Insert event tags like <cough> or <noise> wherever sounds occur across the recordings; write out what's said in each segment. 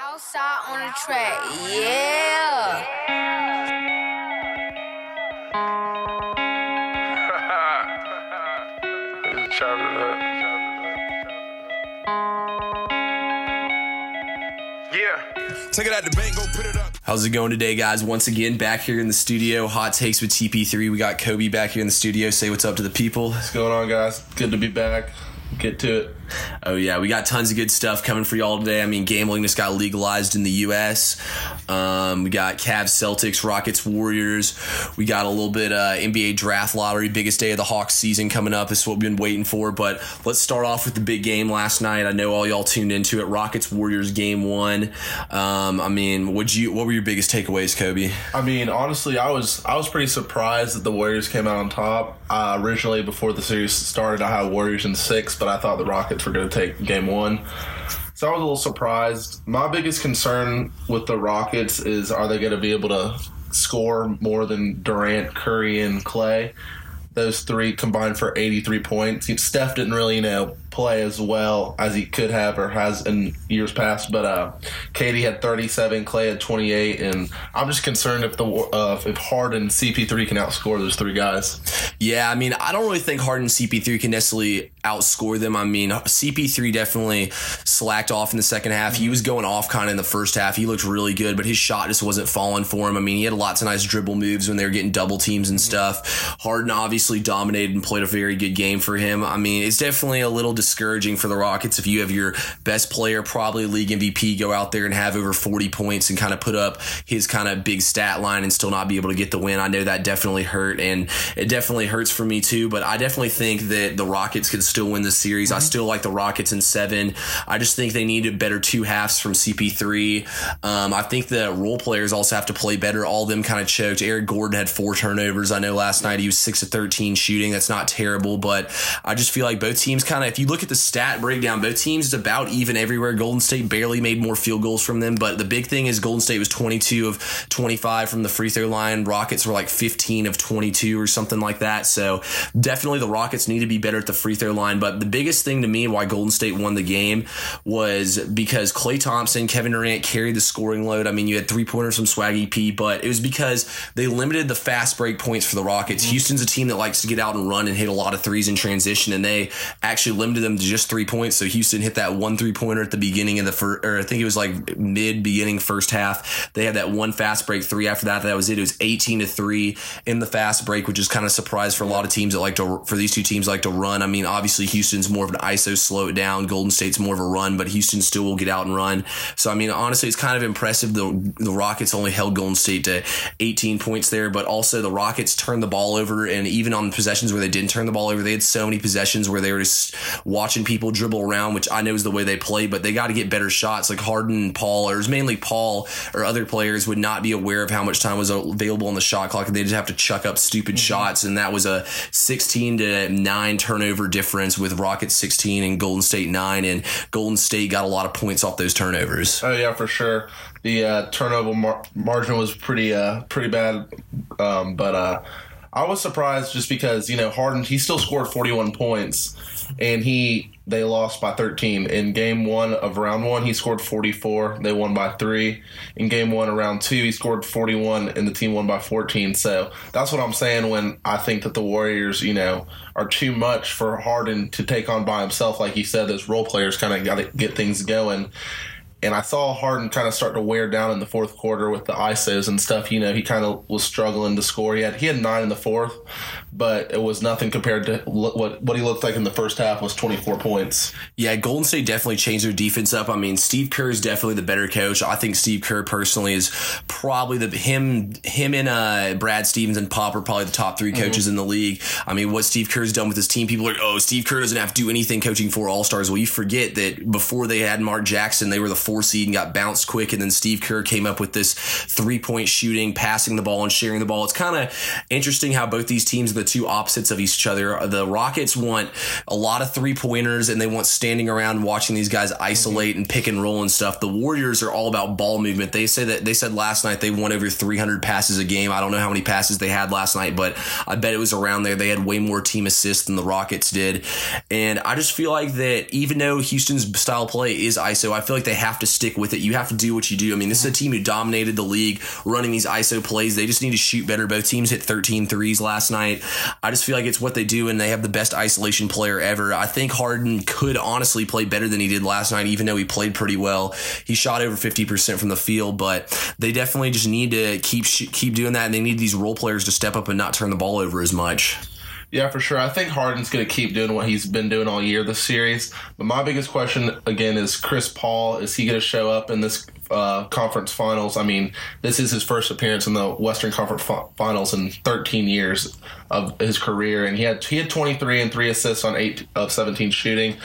Southside on the track, yeah. Just <laughs> chop it up. Yeah. Take it out the bank, go put it up. How's it going today, guys? Once again, back here in the studio, Hot Takes with TP3. We got Kobe back here in the studio. Say what's up to the people. What's going on, guys? Good to be back. Get to it. Oh, yeah, we got tons of good stuff coming for y'all today. I mean, gambling just got legalized in the U.S. Um, we got Cavs, Celtics, Rockets, Warriors. We got a little bit uh, NBA draft lottery, biggest day of the Hawks season coming up. This is what we've been waiting for. But let's start off with the big game last night. I know all y'all tuned into it. Rockets, Warriors, game one. Um, I mean, would you? What were your biggest takeaways, Kobe? I mean, honestly, I was I was pretty surprised that the Warriors came out on top. Uh, originally, before the series started, I had Warriors in six, but I thought the Rockets were going to take game one. So I was a little surprised. My biggest concern with the Rockets is are they going to be able to score more than Durant, Curry, and Klay? Those three combined for 83 points. Steph didn't really, you know, play as well as he could have or has in years past, but uh, KD had 37, Klay had 28, and I'm just concerned if the uh, if Harden, CP3 can outscore those three guys. Yeah, I mean, I don't really think Harden CP3 can necessarily outscore them. I mean, CP3 definitely slacked off in the second half. He was going off kind of in the first half. He looked really good, but his shot just wasn't falling for him. I mean, he had lots of nice dribble moves when they were getting double teams and stuff. Harden obviously dominated and played a very good game for him. I mean, it's definitely a little discouraging for the Rockets if you have your best player, probably league MVP, go out there and have over 40 points and kind of put up his kind of big stat line and still not be able to get the win. I know that definitely hurt, and it definitely hurts for me too, but I definitely think that the Rockets could still win the series. I still like the Rockets in seven. I just think they need a better two halves from CP3. Um, I think the role players also have to play better. All of them kind of choked. Eric Gordon had four turnovers. I know last night he was six of 13 shooting. That's not terrible, but I just feel like both teams kind of, if you look at the stat breakdown, both teams is about even everywhere. Golden State barely made more field goals from them, but the big thing is Golden State was 22 of 25 from the free throw line. Rockets were like 15 of 22 or something like that. So definitely the Rockets need to be better at the free throw line. But the biggest thing to me why Golden State won the game was because Klay Thompson, Kevin Durant carried the scoring load. I mean, you had three pointers from Swaggy P, but it was because they limited the fast break points for the Rockets. Mm-hmm. Houston's a team that likes to get out and run and hit a lot of threes in transition, and they actually limited them to just three points. So Houston hit that one three pointer at the beginning of the first, or I think it was like mid beginning first half. They had that one fast break three after that. That was it. It was 18 to three in the fast break, which is kind of surprise for a lot of teams that like to, for these two teams like to run. I mean, obviously Houston's more of an ISO slow it down. Golden State's more of a run, but Houston still will get out and run. So I mean, honestly, it's kind of impressive. The the Rockets only held Golden State to 18 points there, but also the Rockets turned the ball over, and even on possessions where they didn't turn the ball over, they had so many possessions where they were just watching people dribble around, which I know is the way they play, but they got to get better shots. Like Harden and Paul, or it was mainly Paul or other players would not be aware of how much time was available on the shot clock, and they just have to chuck up stupid shots, and that was a 16 to nine turnover difference with Rockets 16 and Golden State nine, and Golden State got a lot of points off those turnovers. Oh yeah, for sure. The uh, turnover mar- margin was pretty uh, pretty bad, um, but uh, I was surprised just because you know Harden he still scored 41 points, and he they lost by 13 in game one of round one. He scored 44. They won by three. In game one of round two, he scored 41, and the team won by 14. So that's what I'm saying when I think that the Warriors, you know, are too much for Harden to take on by himself. Like you said, those role players kind of got to get things going. And I saw Harden kind of start to wear down in the fourth quarter with the ISOs and stuff. You know, he kind of was struggling to score. He had he had nine in the fourth, but it was nothing compared to what what he looked like in the first half was 24 points. Yeah, Golden State definitely changed their defense up. I mean, Steve Kerr is definitely the better coach. I think Steve Kerr personally is probably the him him and uh, Brad Stevens and Pop are probably the top 3 coaches in the league. I mean, what Steve Kerr's done with his team, people are like, oh, Steve Kerr doesn't have to do anything coaching for All Stars. Well, you forget that before they had Mark Jackson, they were the four seed and got bounced quick, and then Steve Kerr came up with this three point shooting, passing the ball, and sharing the ball. It's kind of interesting how both these teams are the two opposites of each other. The Rockets want a lot of three pointers, and they want standing around watching these guys isolate and pick and roll and stuff. The Warriors are all about ball movement. They say that they said last night they won over 300 passes a game. I don't know how many passes they had last night, but I bet it was around there. They had way more team assists than the Rockets did, and I just feel like that even though Houston's style play is ISO, I feel like they have to stick with it. You have to do what you do. I mean, this is a team who dominated the league running these ISO plays. They just need to shoot better. Both teams hit 13 threes last night. I just feel like it's what they do, and they have the best isolation player ever. I think Harden could honestly play better than he did last night, even though he played pretty well. He shot over 50% from the field, but they definitely just need to keep keep doing that, and they need these role players to step up and not turn the ball over as much. Yeah, for sure. I think Harden's going to keep doing what he's been doing all year this series. But my biggest question again is Chris Paul. Is he going to show up in this uh, conference finals? I mean, this is his first appearance in the Western Conference Finals in 13 years of his career, and he had he had 23 and three assists on eight of 17 shooting.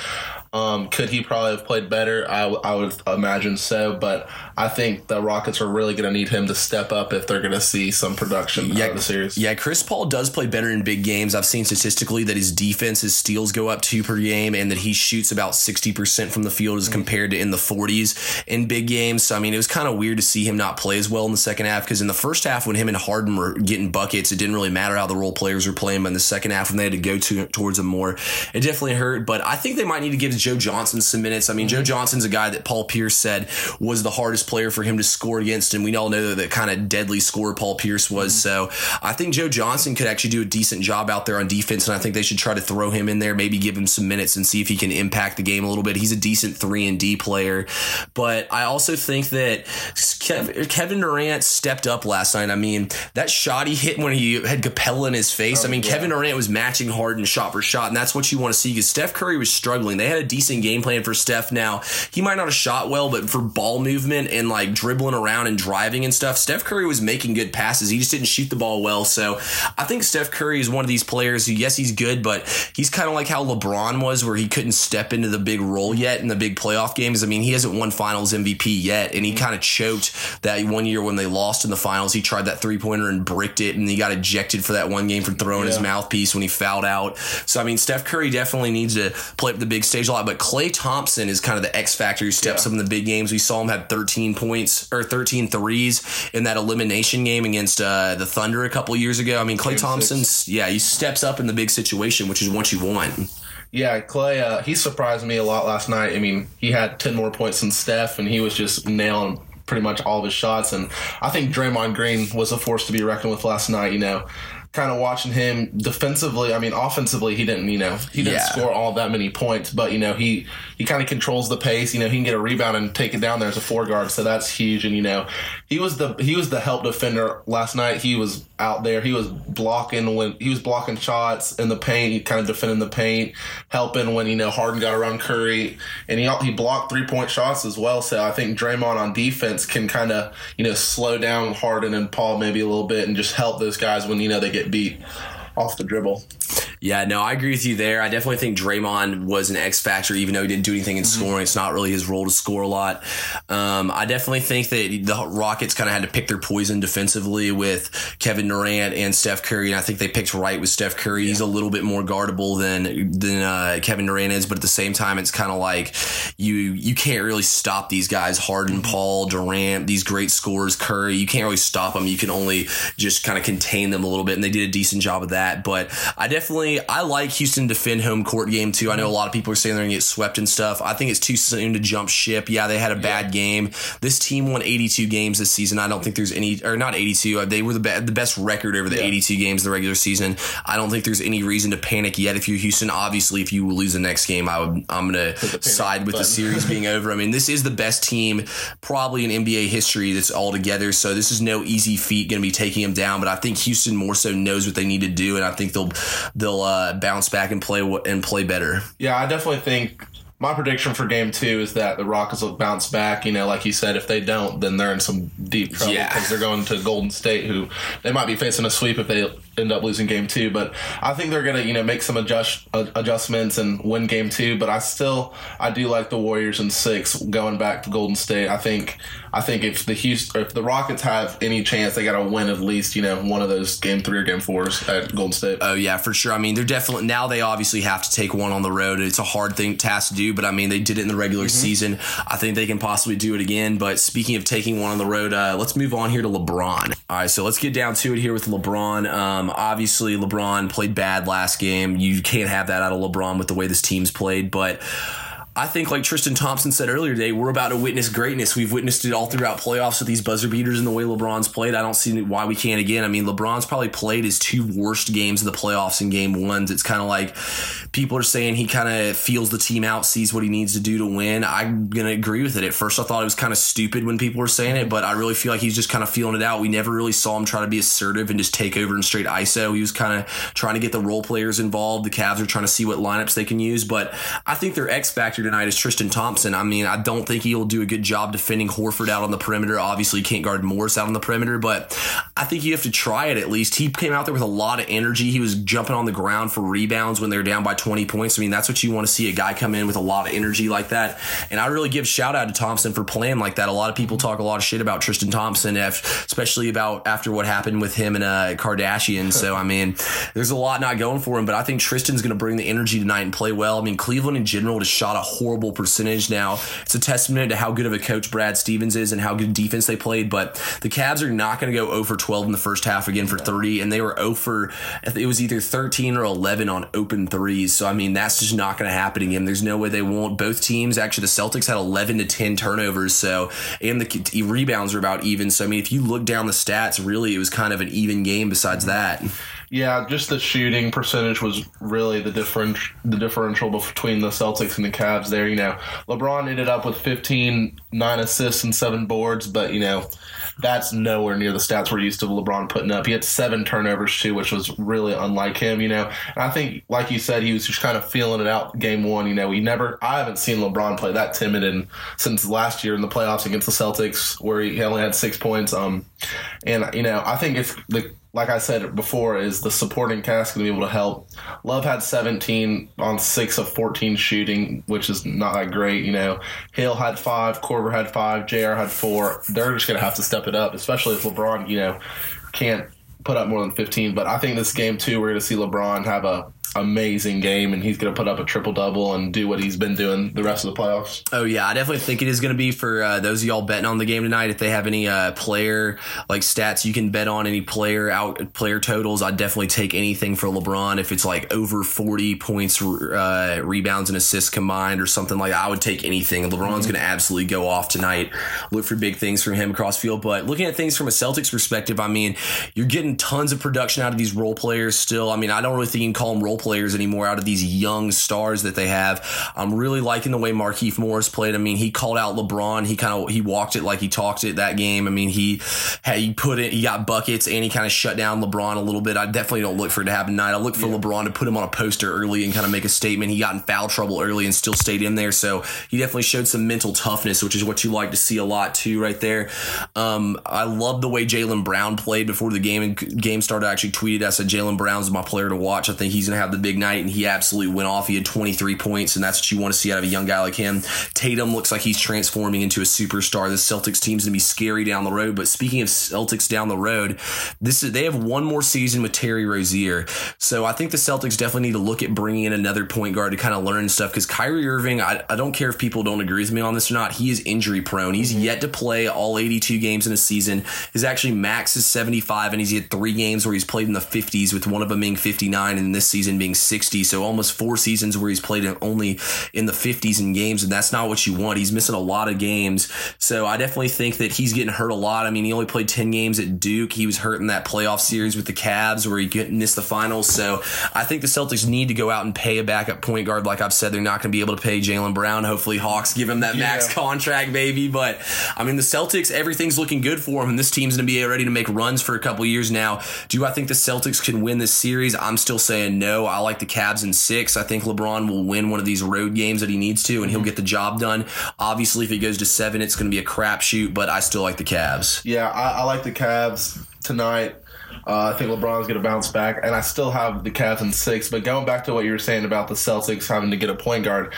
Um, could he probably have played better? I, I would imagine so, but I think the Rockets are really going to need him to step up if they're going to see some production yeah, out of the series. Yeah, Chris Paul does play better in big games. I've seen statistically that his defense, his steals go up two per game, and that he shoots about 60% from the field as mm-hmm. compared to in the 40s in big games. So, I mean, it was kind of weird to see him not play as well in the second half because in the first half, when him and Harden were getting buckets, it didn't really matter how the role players were playing. But in the second half, when they had to go to, towards him more, it definitely hurt. But I think they might need to give Joe Johnson some minutes. I mean, Joe mm-hmm. Johnson's a guy that Paul Pierce said was the hardest player for him to score against, and we all know that, kind of deadly scorer Paul Pierce was. Mm-hmm. So I think Joe Johnson could actually do a decent job out there on defense, and I think they should try to throw him in there, maybe give him some minutes and see if he can impact the game a little bit. He's a decent three and D player, but I also think that Kevin Durant stepped up last night. I mean, that shot he hit when he had Capela in his face. Oh, I mean, yeah. Kevin Durant was matching Harden shot for shot, and that's what you want to see because Steph Curry was struggling. They had a decent game plan for Steph. Now he might not have shot well, but for ball movement and like dribbling around and driving and stuff, Steph Curry was making good passes. He just didn't shoot the ball well. So I think Steph Curry is one of these players who, yes, he's good, but he's kind of like how LeBron was, where he couldn't step into the big role yet in the big playoff games. I mean, he hasn't won finals MVP yet, and he mm-hmm. kind of choked that one year when they lost in the finals. He tried that three pointer and bricked it, and he got ejected for that one game for throwing yeah. his mouthpiece when he fouled out. So, I mean, Steph Curry definitely needs to play up the big stage a lot, but Klay Thompson is kind of the X factor who steps yeah. up in the big games. We saw him have 13 points or 13 13 threes in that elimination game against uh, the Thunder a couple years ago. I mean, Klay Thompson's, yeah, he steps up in the big situation, which is what you want. Yeah, Klay, uh, he surprised me a lot last night. I mean, he had 10 more points than Steph, and he was just nailing pretty much all of his shots. And I think Draymond Green was a force to be reckoned with last night. You know, kind of watching him defensively. I mean, offensively, he didn't, you know, he didn't yeah. score all that many points, but you know, he he kind of controls the pace. You know, he can get a rebound and take it down there as a four guard, so that's huge. And you know, he was the he was the help defender last night. He was out there. He was blocking when he was blocking shots in the paint, He kind of defending the paint, helping when you know Harden got around Curry, and he he blocked three point shots as well. So I think Draymond on defense can kind of you know slow down Harden and Paul maybe a little bit and just help those guys when you know they get beat off the dribble. Yeah, no, I agree with you there. I definitely think Draymond was an X factor, even though he didn't do anything in mm-hmm. scoring. It's not really his role to score a lot. Um, I definitely think that the Rockets kind of had to pick their poison defensively with Kevin Durant and Steph Curry, and I think they picked right with Steph Curry. Yeah. He's a little bit more guardable than than uh, Kevin Durant is, but at the same time, it's kind of like you you can't really stop these guys. Harden, mm-hmm. Paul, Durant, these great scorers, Curry. You can't really stop them. You can only just kind of contain them a little bit, and they did a decent job of that. But I definitely I like Houston to defend home court game too. I know a lot of people are saying they're gonna get swept and stuff. I think it's too soon to jump ship. Yeah, they had a bad game. This team won 82 games this season. I don't think there's any or not 82. Uh, they were the be- the best record over the yeah. 82 games the regular season. I don't think there's any reason to panic yet. If you're Houston, obviously, if you lose the next game, I would I'm gonna side with button. the series <laughs> being over. I mean, this is the best team probably in NBA history that's all together. So this is no easy feat going to be taking them down. But I think Houston more so knows what they need to do, and I think they'll they'll uh, bounce back and play and play better. Yeah, I definitely think my prediction for game two is that the Rockets will bounce back. You know, like you said, if they don't, then they're in some deep trouble because yeah. they're going to Golden State, who they might be facing a sweep if they end up losing game two. But I think they're gonna, you know, make some adjust uh, adjustments and win game two. But I still, I do like the Warriors in six going back to Golden State. I think, I think if the Houston, if the Rockets have any chance, they got to win at least, you know, one of those game three or game fours at Golden State. Oh yeah, for sure. I mean, they're definitely now they obviously have to take one on the road. It's a hard thing task to do, but I mean, they did it in the regular mm-hmm. season. I think they can possibly do it again. But speaking of taking one on the road, uh, let's move on here to LeBron. All right, so let's get down to it here with LeBron. Um, Um, obviously, LeBron played bad last game. You can't have that out of LeBron with the way this team's played, but. I think, like Tristan Thompson said earlier today, we're about to witness greatness. We've witnessed it all throughout playoffs with these buzzer beaters and the way LeBron's played. I don't see why we can't again. I mean, LeBron's probably played his two worst games of the playoffs in game ones. It's kind of like people are saying he kind of feels the team out, sees what he needs to do to win. I'm going to agree with it. At first, I thought it was kind of stupid when people were saying it, but I really feel like he's just kind of feeling it out. We never really saw him try to be assertive and just take over in straight ISO. He was kind of trying to get the role players involved. The Cavs are trying to see what lineups they can use, but I think their X factor tonight is Tristan Thompson. I mean, I don't think he'll do a good job defending Horford out on the perimeter. Obviously, can't guard Morris out on the perimeter, but I think you have to try it at least. He came out there with a lot of energy. He was jumping on the ground for rebounds when they're down by 20 points. I mean, that's what you want to see a guy come in with a lot of energy like that. And I really give shout out to Thompson for playing like that. A lot of people talk a lot of shit about Tristan Thompson, especially about after what happened with him and uh, Kardashian. So, I mean, there's a lot not going for him, but I think Tristan's going to bring the energy tonight and play well. I mean, Cleveland in general just shot a horrible percentage now. It's a testament to how good of a coach Brad Stevens is and how good defense they played. But the Cavs are not going to go 0 for 12 in the first half again for 30, and they were 0 for it was either 13 or 11 on open threes. So I mean that's just not going to happen again. There's no way they won't. Both teams actually the Celtics had 11 to 10 turnovers, so and the rebounds were about even. So I mean if you look down the stats, really it was kind of an even game. Besides that. Yeah, just the shooting percentage was really the different the differential between the Celtics and the Cavs there. You know, LeBron ended up with 15, 9 assists and seven boards, but you know, that's nowhere near the stats we're used to LeBron putting up. He had seven turnovers too, which was really unlike him, you know. And I think, like you said, he was just kind of feeling it out game one. You know, he never I haven't seen LeBron play that timid and since last year in the playoffs against the Celtics where he only had six points. Um and you know, I think it's the like I said before, is the supporting cast going to be able to help? Love had 17 on 6 of 14 shooting, which is not that great, you know. Hill had 5, Korver had 5, JR had 4. They're just going to have to step it up, especially if LeBron, you know, can't put up more than 15. But I think this game, too, we're going to see LeBron have a amazing game, and he's going to put up a triple double and do what he's been doing the rest of the playoffs. Oh yeah, I definitely think it is going to be for uh, those of y'all betting on the game tonight. If they have any uh, player like stats, you can bet on any player out player totals. I'd definitely take anything for LeBron if it's like over forty points, uh, rebounds, and assists combined, or something like that. I would take anything. LeBron's mm-hmm. going to absolutely go off tonight. Look for big things from him across field. But looking at things from a Celtics perspective, I mean, you're getting tons of production out of these role players. Still, I mean, I don't really think you can call them role players anymore out of these young stars that they have. I'm really liking the way Markieff Morris played. I mean, he called out LeBron. He kind of he walked it like he talked it that game. I mean, he had he put it. He got buckets and he kind of shut down LeBron a little bit. I definitely don't look for it to happen tonight. I look for yeah. LeBron to put him on a poster early and kind of make a statement. He got in foul trouble early and still stayed in there, so he definitely showed some mental toughness, which is what you like to see a lot too, right there. Um, I love the way Jaylen Brown played before the game game started. I actually tweeted I said Jaylen Brown's my player to watch. I think he's gonna have the big night and he absolutely went off. He had 23 points, and that's what you want to see out of a young guy like him. Tatum looks like he's transforming into a superstar. The Celtics team's to be scary down the road. But speaking of Celtics down the road, this is, they have one more season with Terry Rozier. So I think the Celtics definitely need to look at bringing in another point guard to kind of learn stuff because Kyrie Irving, I, I don't care if people don't agree with me on this or not, he is injury prone. He's yet to play all 82 games in a season. His actually max is 75, and he's had three games where he's played in the 50s, with one of them being 59 in this season being 60. 60, so almost four seasons where he's played only in the 50s in games, and that's not what you want. He's missing a lot of games. So I definitely think that he's getting hurt a lot. I mean, he only played 10 games at Duke. He was hurt in that playoff series with the Cavs where he missed the finals. So I think the Celtics need to go out and pay a backup point guard. Like I've said, they're not going to be able to pay Jaylen Brown. Hopefully, Hawks give him that yeah. max contract, baby. But I mean, the Celtics, everything's looking good for him, and this team's going to be ready to make runs for a couple years now. Do I think the Celtics can win this series? I'm still saying no. I like the Cavs in six. I think LeBron will win one of these road games that he needs to, and he'll mm-hmm. get the job done. Obviously, if he goes to seven, it's going to be a crapshoot, but I still like the Cavs. Yeah, I, I like the Cavs tonight. Uh, I think LeBron's going to bounce back, and I still have the Cavs in six. But going back to what you were saying about the Celtics having to get a point guard,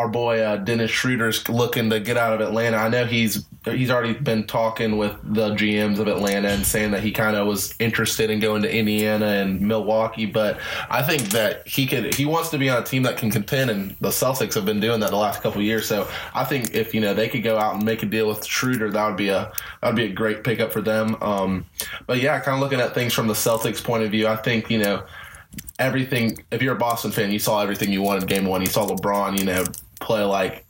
our boy uh, Dennis Schroeder's looking to get out of Atlanta. I know he's he's already been talking with the GMs of Atlanta and saying that he kind of was interested in going to Indiana and Milwaukee. But I think that he could he wants to be on a team that can contend, and the Celtics have been doing that the last couple years. So I think if you know they could go out and make a deal with Schroeder, that would be a that would be a great pickup for them. Um, but yeah, kind of looking at things from the Celtics point of view, I think you know everything. If you're a Boston fan, you saw everything you wanted game one. You saw LeBron, you know, play like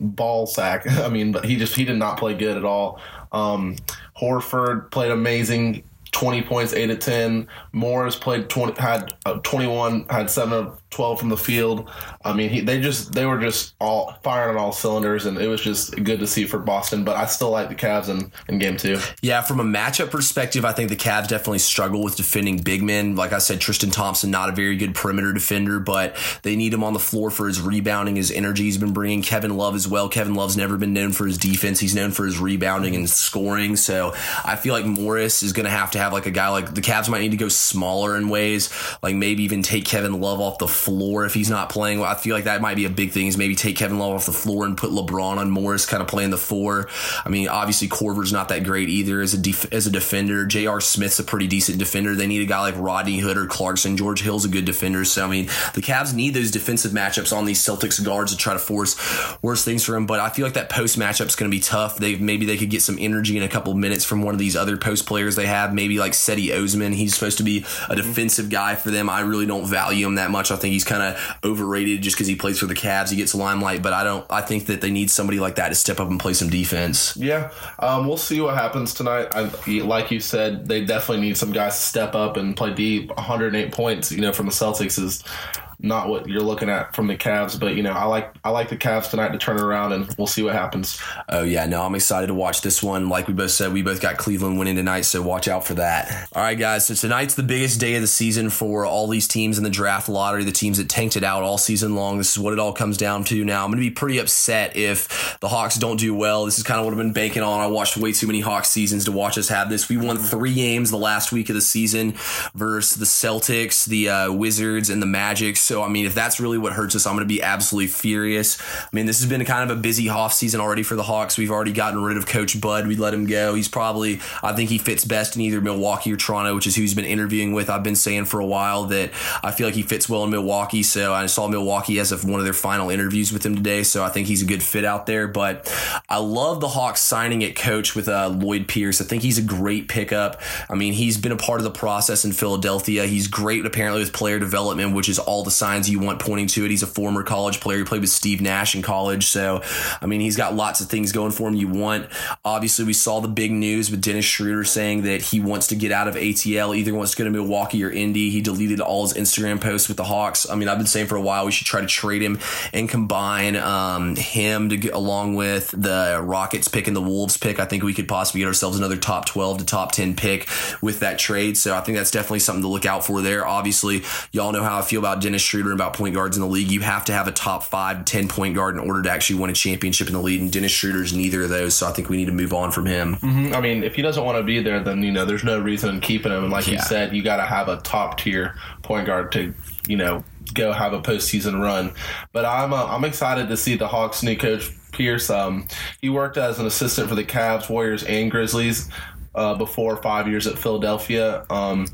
ball sack. <laughs> I mean, but he just he did not play good at all. Um, Horford played amazing. 20 points, 8 to 10. Morris played 20, had uh, 21, had 7 of 12 from the field. I mean, he, they just they were just all firing on all cylinders, and it was just good to see for Boston. But I still like the Cavs in, in game two. Yeah, from a matchup perspective, I think the Cavs definitely struggle with defending big men. Like I said, Tristan Thompson, not a very good perimeter defender, but they need him on the floor for his rebounding, his energy he's been bringing. Kevin Love as well. Kevin Love's never been known for his defense. He's known for his rebounding and scoring. So I feel like Morris is going to have to have like a guy like the Cavs might need to go smaller in ways, like maybe even take Kevin Love off the floor if he's not playing. I feel like that might be a big thing is maybe take Kevin Love off the floor and put LeBron on Morris kind of playing the four. I mean, obviously Korver's not that great either as a def- as a defender. J.R. Smith's a pretty decent defender. They need a guy like Rodney Hood or Clarkson. George Hill's a good defender. So I mean, the Cavs need those defensive matchups on these Celtics guards to try to force worse things for him. But I feel like that post matchup's going to be tough. They maybe they could get some energy in a couple minutes from one of these other post players they have. Maybe like Cedi Osman. He's supposed to be a defensive guy for them. I really don't value him that much. I think he's kind of overrated just because he plays for the Cavs. He gets limelight, but I don't. I think that they need somebody like that to step up and play some defense. Yeah, um, we'll see what happens tonight. I, like you said, they definitely need some guys to step up and play deep. 108 points, you know, from the Celtics is not what you're looking at from the Cavs, but you know, I like I like the Cavs tonight to turn around, and we'll see what happens. Oh yeah, no, I'm excited to watch this one. Like we both said, we both got Cleveland winning tonight, so watch out for that. All right, guys. So tonight's the biggest day of the season for all these teams in the draft lottery, the teams that tanked it out all season long. This is what it all comes down to. Now I'm going to be pretty upset if the Hawks don't do well. This is kind of what I've been banking on. I watched way too many Hawks seasons to watch us have this. We won three games the last week of the season versus the Celtics, the uh, Wizards, and the Magic. So I mean, if that's really what hurts us, I'm going to be absolutely furious. I mean, this has been kind of a busy off season already for the Hawks. We've already gotten rid of Coach Bud. We let him go. He's probably, I think he fits best in either Milwaukee or Toronto, which is who he's been interviewing with. I've been saying for a while that I feel like he fits well in Milwaukee. So I saw Milwaukee as of one of their final interviews with him today. So I think he's a good fit out there. But I love the Hawks signing at coach with uh, Lloyd Pierce. I think he's a great pickup. I mean, he's been a part of the process in Philadelphia. He's great apparently with player development, which is all the signs you want pointing to it. He's a former college player. He played with Steve Nash in college. So, I mean, he's got lots of things going for him you want. Obviously, we saw the big news with Dennis Schroeder saying that he wants to get out of ATL, either wants to go to Milwaukee or Indy. He deleted all his Instagram posts with the Hawks. I mean, I've been saying for a while we should try to trade him and combine um, him to get along with the Rockets pick and the Wolves pick. I think we could possibly get ourselves another top 12 to top 10 pick with that trade. So I think that's definitely something to look out for there. Obviously, y'all know how I feel about Dennis Schroeder and about point guards in the league. You have to have a top five, 10 point guard in order to actually win a championship in the league. And Dennis Schroeder's neither of those. So I think we need to move on from him. I mean, if he doesn't want to be there, then you know, there's no reason in keeping him. And like you said, you got to have a top tier point guard to, you know, go have a postseason run. But I'm uh, I'm excited to see the Hawks' new coach Pierce. Um, he worked as an assistant for the Cavs, Warriors, and Grizzlies. Uh, before five years at Philadelphia, um,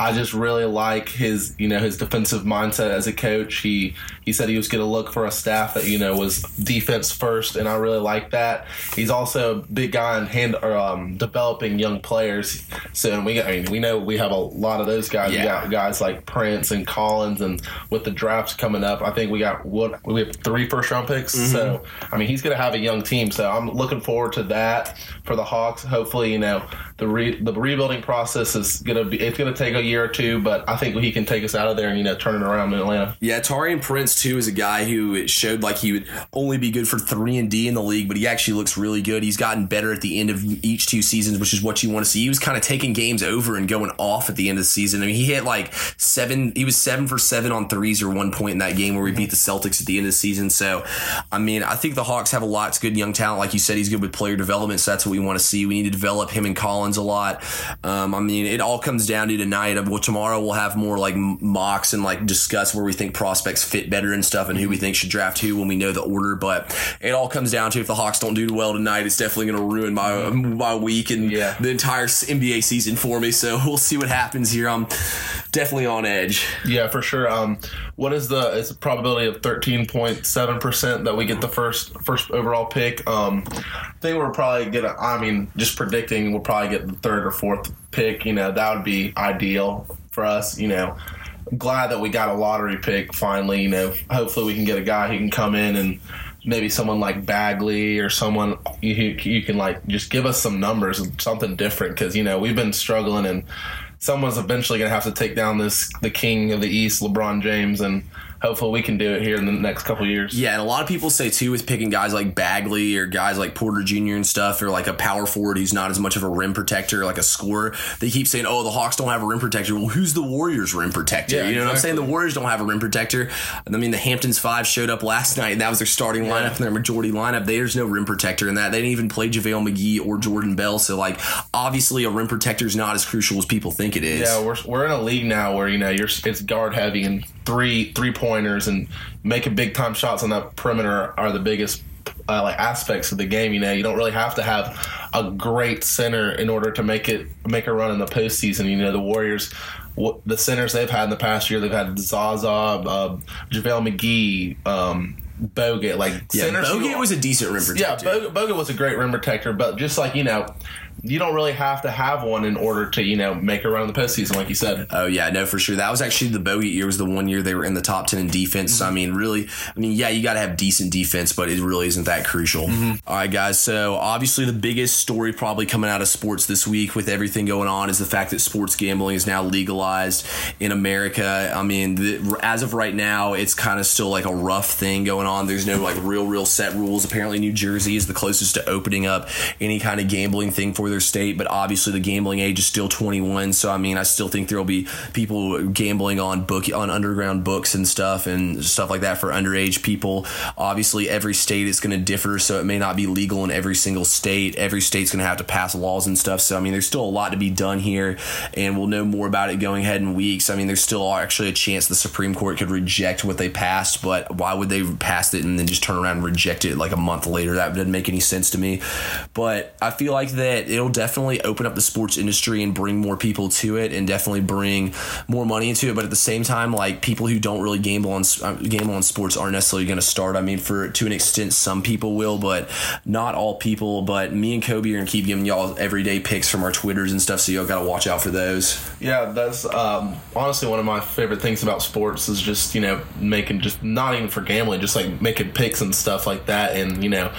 I just really like his, you know, his defensive mindset as a coach. He he said he was going to look for a staff that you know was defense first, and I really like that. He's also a big guy in hand or um, developing young players. So we, got- I mean, we know we have a lot of those guys. We Yeah. got guys like Prince and Collins, and with the drafts coming up, I think we got what we have three first round picks. So I mean, he's going to have a young team. So I'm looking forward to that for the Hawks. Hopefully, you know the re- the rebuilding process is going to be it's going to take a year or two, but I think he can take us out of there and you know turn it around in Atlanta. Yeah, Taurean Prince too is a guy who it showed like he would only be good for three and D in the league, but he actually looks really good. He's gotten better at the end of each two seasons, which is what you want to see. He was kind of taking games over and going off at the end of the season. I mean, he hit like seven. He was seven for seven on threes or one point in that game where we mm-hmm. beat the Celtics at the end of the season. So, I mean, I think the Hawks have a lot of good young talent. Like you said, he's good with player development, so that's what we want to see. We need to develop him and Collins a lot. Um, I mean, it all comes down to tonight. Well, tomorrow we'll have more like mocks and like discuss where we think prospects fit better and stuff, and who we mm-hmm. think should draft who when we know the order. But it all comes down to if the Hawks don't do well tonight, it's definitely going to ruin my mm-hmm. my week and Yeah. the entire NBA season for me. So we'll see what happens here. I'm definitely on edge. Yeah, for sure. Um, what is the it's a probability of thirteen point seven percent that we get the first first overall pick? Um, I think we're probably gonna. I mean, just predicting we'll probably get the third or fourth pick. You know, that would be ideal for us. You know, glad that we got a lottery pick finally. You know, hopefully we can get a guy who can come in and maybe someone like Bagley or someone you, you can like just give us some numbers, something different because you know we've been struggling and someone's eventually going to have to take down this the king of the East, LeBron James, and hopefully we can do it here in the next couple years. Yeah, and a lot of people say too with picking guys like Bagley or guys like Porter Jr. and stuff, or like a power forward who's not as much of a rim protector, like a scorer. They keep saying, "Oh, the Hawks don't have a rim protector." Well, who's the Warriors' rim protector? Yeah, you know what I'm saying? The Warriors don't have a rim protector. I mean, the Hamptons Five showed up last night, and that was their starting lineup and their majority lineup. There's no rim protector in that. They didn't even play JaVale McGee or Jordan Bell. So, like, obviously, a rim protector is not as crucial as people think it is. Yeah, we're, we're in a league now where you know you're it's guard heavy and three three pointers and making big time shots on that perimeter are the biggest uh, like aspects of the game. You know, you don't really have to have a great center in order to make it make a run in the postseason. You know, the Warriors. What, the centers they've had in the past year, they've had Zaza, uh, JaVale McGee, um, Bogut. Like yeah. who- Bogut was a decent rim yeah, protector. Bogut, Bogut was a great rim protector, but just like you know, you don't really have to have one in order to you know make a run in the postseason, like you said. Oh yeah, no, for sure. That was actually the bogey year. Was the one year they were in the top ten in defense. So I mm-hmm. mean, really, I mean, yeah, you got to have decent defense, but it really isn't that crucial. Mm-hmm. All right, guys. So obviously, the biggest story probably coming out of sports this week with everything going on is the fact that sports gambling is now legalized in America. I mean, the, as of right now, it's kind of still like a rough thing going on. There's no like real, real set rules. Apparently, New Jersey is the closest to opening up any kind of gambling thing for their state, but obviously the gambling age is still 21. So I mean, I still think there will be people gambling on book on underground books and stuff and stuff like that for underage people. Obviously, every state is going to differ, so it may not be legal in every single state. Every state's going to have to pass laws and stuff. So I mean, there's still a lot to be done here, and we'll know more about it going ahead in weeks. I mean, there's still actually a chance the Supreme Court could reject what they passed, but why would they pass it and then just turn around and reject it like a month later? That doesn't make any sense to me. But I feel like that it'll definitely open up the sports industry and bring more people to it, and definitely bring more money into it. But at the same time, like people who don't really gamble on uh, gamble on sports aren't necessarily going to start. I mean, for to an extent, some people will, but not all people. But me and Kobe are gonna keep giving y'all everyday picks from our twitters and stuff, so y'all got to watch out for those. Yeah, that's um, honestly one of my favorite things about sports is just you know making just not even for gambling, just like making picks and stuff like that, and you know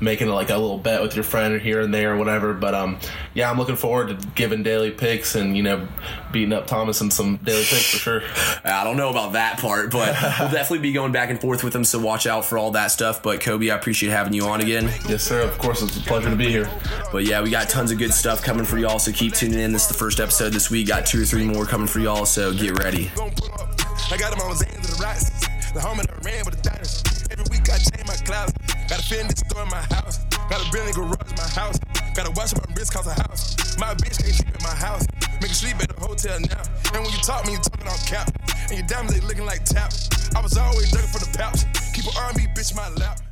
making like a little bet with your friend here and there or whatever. But um, yeah, I'm looking forward to giving daily picks and you know beating up Thomas in some daily picks for sure. <laughs> I don't know about that part, but <laughs> we'll definitely be going back and forth with them. So watch out for all that stuff. But Kobe, I appreciate having you on again. Yes, sir. Of course, it's a pleasure to be here. But yeah, we got tons of good stuff coming for y'all. So keep tuning in. This is the first episode this week. Got two or three more coming for y'all. So get ready. gon' pull up. I got them on Zans of the Rocks. The home and I ran with the diners. Every week I change my clouds. Got a Fendi store in my house. Got a Bentley garage in my house. Got a watch my wrist cause a house. My bitch can't sleep in my house. Make her sleep at the hotel now. And when you talk, me, you talking on cap. And your diamonds, they looking like tap. I was always looking for the pouch. Keep an R&B bitch my lap.